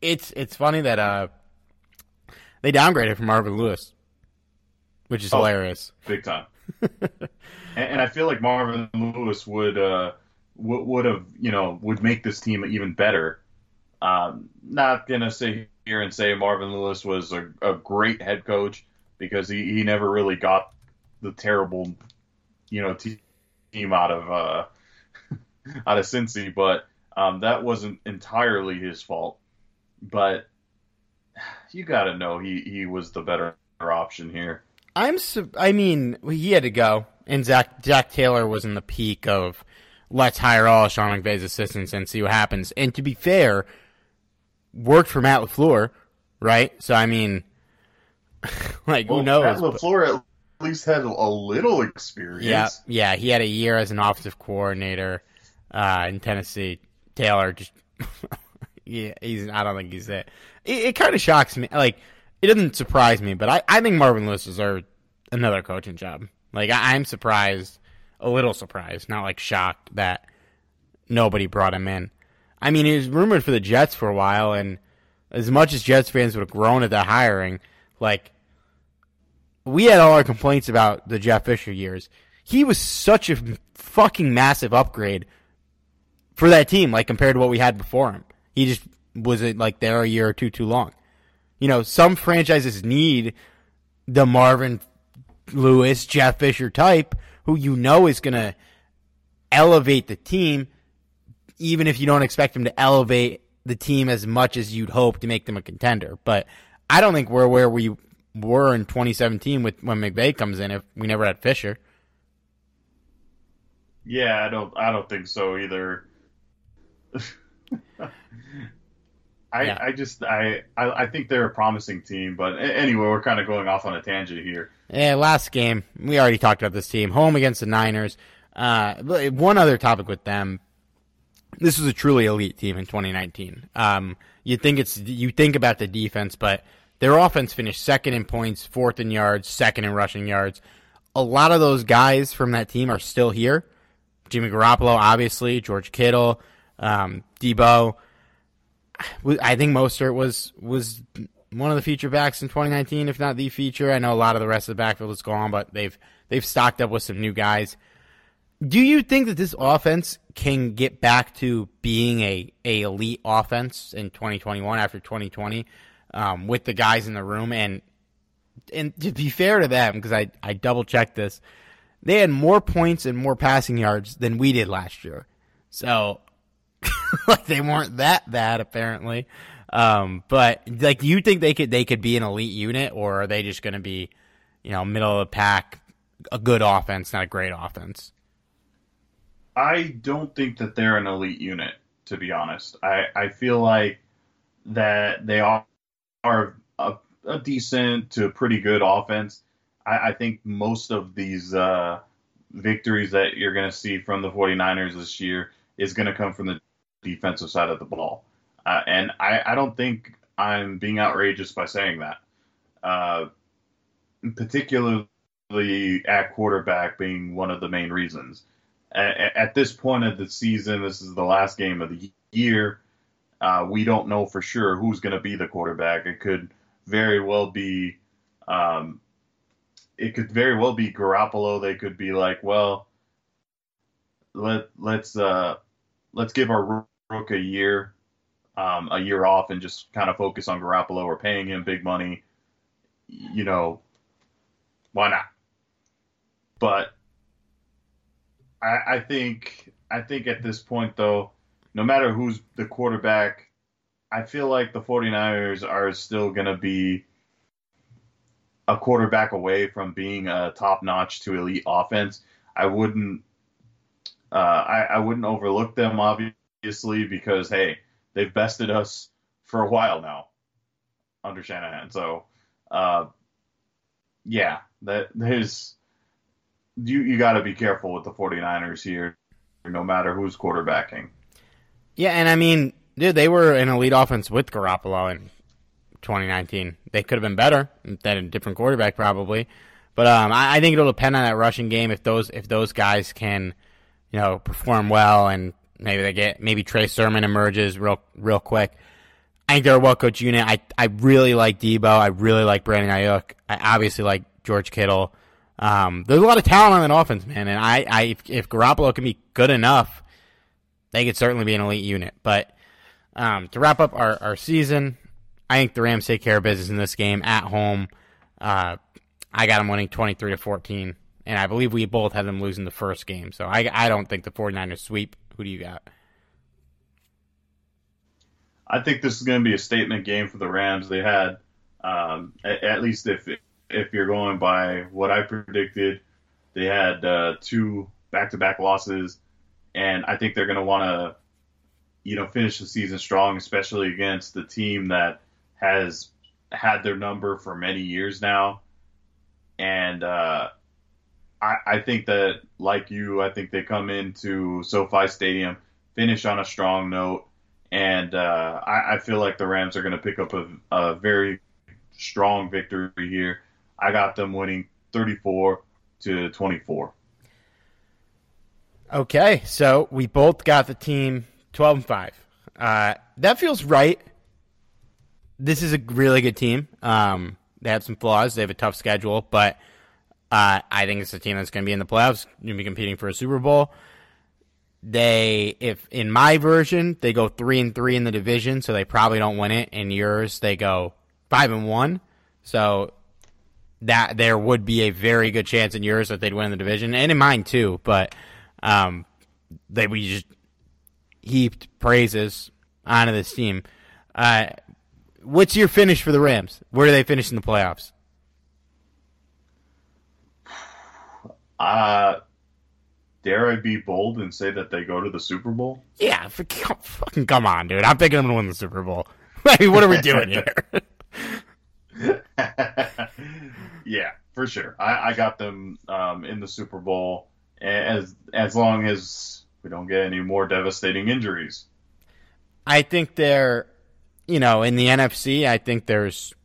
it's it's funny that uh they downgraded from Marvin Lewis which is oh, hilarious. Big time. and, and, I feel like Marvin Lewis would uh, would, would have you know would make this team even better. Um, not gonna sit here and say Marvin Lewis was a, a great head coach because he, he never really got the terrible you know team out of uh, out of Cincy, but um, that wasn't entirely his fault. But you got to know he he was the better option here. I'm. I mean, he had to go, and Zac Zac Taylor was in the peak of let's hire all Sean McVay's assistants and see what happens. And to be fair, worked for Matt LaFleur, right? So I mean, like well, who knows? Matt LaFleur at least had a little experience. Yeah, yeah, he had a year as an offensive coordinator uh, in Tennessee. Taylor just, yeah, he's. I don't think he's it. It, it kind of shocks me, like it doesn't surprise me, but I, I think Marvin Lewis deserved another coaching job. Like I, I'm surprised, a little surprised, not like shocked that nobody brought him in. I mean, he was rumored for the Jets for a while, and as much as Jets fans would have grown at the hiring, like we had all our complaints about the Jeff Fisher years. He was such a fucking massive upgrade for that team, like compared to what we had before him. He just wasn't like there a year or two too long. You know, some franchises need the Marvin Lewis, Jeff Fisher type who you know is going to elevate the team, even if you don't expect him to elevate the team as much as you'd hope to make them a contender. But I don't think we're where we were in 2017 with when McVay comes in if we never had Fisher. Yeah, I don't. I don't think so either. I, yeah. I just I, I, I think they're a promising team, but anyway, we're kind of going off on a tangent here. Yeah, last game we already talked about this team, home against the Niners. Uh, one other topic with them. This was a truly elite team in 2019. Um, you think it's you think about the defense, but their offense finished second in points, fourth in yards, second in rushing yards. A lot of those guys from that team are still here. Jimmy Garoppolo, obviously, George Kittle, um, Deebo. I think Mostert was was one of the feature backs in 2019, if not the feature. I know a lot of the rest of the backfield is gone, but they've they've stocked up with some new guys. Do you think that this offense can get back to being a, a elite offense in 2021 after 2020 um, with the guys in the room? And and to be fair to them, because I, I double checked this, they had more points and more passing yards than we did last year. So, like they weren't that bad apparently. Um, but like, do you think they could they could be an elite unit, or are they just going to be, you know, middle of the pack, a good offense, not a great offense? I don't think that they're an elite unit, to be honest. I, I feel like that they are, are a, a decent to pretty good offense. I, I think most of these uh, victories that you're going to see from the 49ers this year is going to come from the defensive side of the ball. Uh, and I, I don't think I'm being outrageous by saying that. Uh, particularly at quarterback being one of the main reasons. At, at, this point of the season, this is the last game of the year. Uh, we don't know for sure who's going to be the quarterback. It could very well be, um, it could very well be Garoppolo. They could be like, well, let let's uh, let's give our rook a year, um, a year off, and just kind of focus on Garoppolo. We're paying him big money. You know, why not? But I, I think I think at this point though, no matter who's the quarterback, I feel like the 49ers are still going to be a quarterback away from being a top-notch to elite offense. I wouldn't uh, I, I wouldn't overlook them obviously because hey, they've bested us for a while now under Shanahan. So uh, yeah, that there's you you got to be careful with the 49ers here no matter who's quarterbacking. Yeah, and I mean, dude, they were an elite offense with Garoppolo in 2019. They could have been better than a different quarterback probably. But um, I, I think it'll depend on that rushing game if those if those guys can, you know, perform well and maybe they get maybe Trey Sermon emerges real real quick. I think they're a well coached unit. I I really like Deebo. I really like Brandon Aiyuk. I obviously like George Kittle. Um, there's a lot of talent on that offense, man. And I, I if, if Garoppolo can be good enough, they could certainly be an elite unit. But um, to wrap up our, our season, I think the Rams take care of business in this game at home. Uh, I got them winning 23 to 14, and I believe we both had them losing the first game. So I, I don't think the 49ers sweep. Who do you got? I think this is going to be a statement game for the Rams. They had, um, at, at, least if if you're going by what I predicted, they had uh, two back-to-back losses, and I think they're going to want to, you know, finish the season strong, especially against the team that has had their number for many years now. And uh, I, I think that, like you, I think they come into SoFi Stadium, finish on a strong note, and uh, I, I feel like the Rams are going to pick up a, a very strong victory here I got them winning 34 to 24. Okay, so we both got the team 12 and 5. Uh, that feels right. This is a really good team. Um, they have some flaws. They have a tough schedule, but uh, I think it's a team that's going to be in the playoffs, going to be competing for a Super Bowl. They, if in my version, they go three and three in the division, so they probably don't win it. In yours, they go five and one, so that there would be a very good chance in yours that they'd win the division, and in mine too. But um, they we just heaped praises onto this team. Uh, what's your finish for the Rams? Where do they finish in the playoffs? Uh, dare I be bold and say that they go to the Super Bowl? Yeah, for, fucking come on, dude. I'm picking them to win the Super Bowl. I mean, what are we doing here? yeah, for sure. I, I got them um, in the Super Bowl as as long as we don't get any more devastating injuries. I think they're, you know, in the NFC. I think there's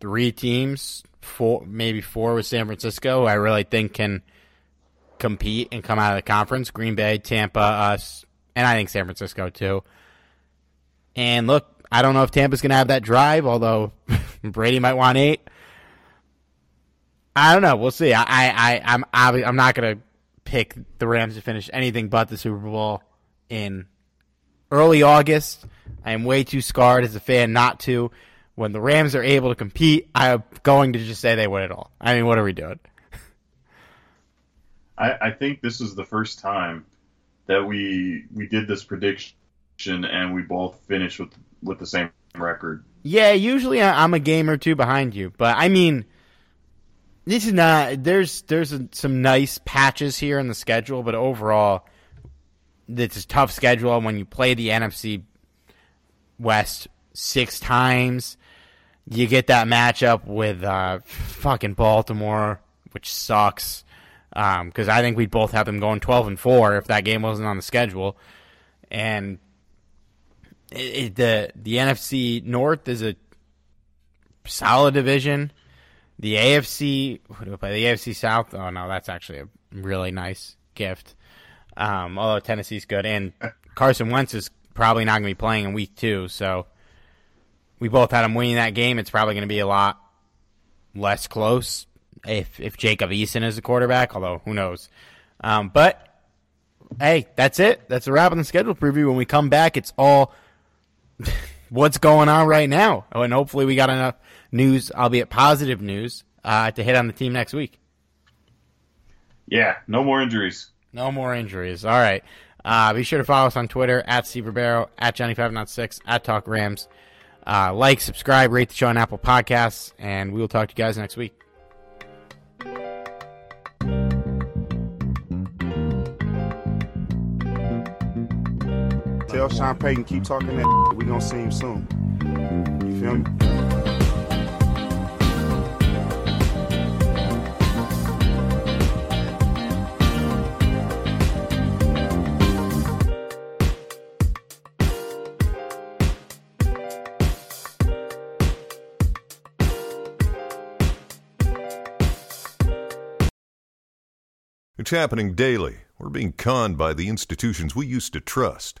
three teams, four maybe four with San Francisco. I really think can compete and come out of the conference. Green Bay, Tampa, us, and I think San Francisco too. And look, I don't know if Tampa's going to have that drive, although Brady might want eight. I don't know. We'll see. I, I, I'm, I'm not going to pick the Rams to finish anything but the Super Bowl in early August. I am way too scarred as a fan not to. When the Rams are able to compete, I'm going to just say they win it all. I mean, what are we doing? I, I think this is the first time that we we did this prediction and we both finished with with the same record. Yeah, usually I'm a game or two behind you, but I mean, this is not. There's there's some nice patches here in the schedule, but overall, it's a tough schedule. When you play the NFC West six times, you get that matchup with uh, fucking Baltimore, which sucks. Because um, I think we'd both have them going twelve and four if that game wasn't on the schedule, and it, it, the the NFC North is a solid division. The AFC, who do play? The AFC South. Oh no, that's actually a really nice gift. Um, although Tennessee's good, and Carson Wentz is probably not going to be playing in week two, so we both had him winning that game. It's probably going to be a lot less close if if Jacob Eason is the quarterback. Although who knows? Um, but hey, that's it. That's a wrap on the schedule preview. When we come back, it's all what's going on right now. Oh, and hopefully we got enough news, albeit positive news, uh, to hit on the team next week. Yeah, no more injuries. No more injuries. All right. Uh, be sure to follow us on Twitter at Steve Ribeiro, at Johnny506, at Talk Rams. Uh, like, subscribe, rate the show on Apple Podcasts, and we will talk to you guys next week. Tell Sean Payton keep talking that. We gonna see him soon. You feel me? It's happening daily. We're being conned by the institutions we used to trust.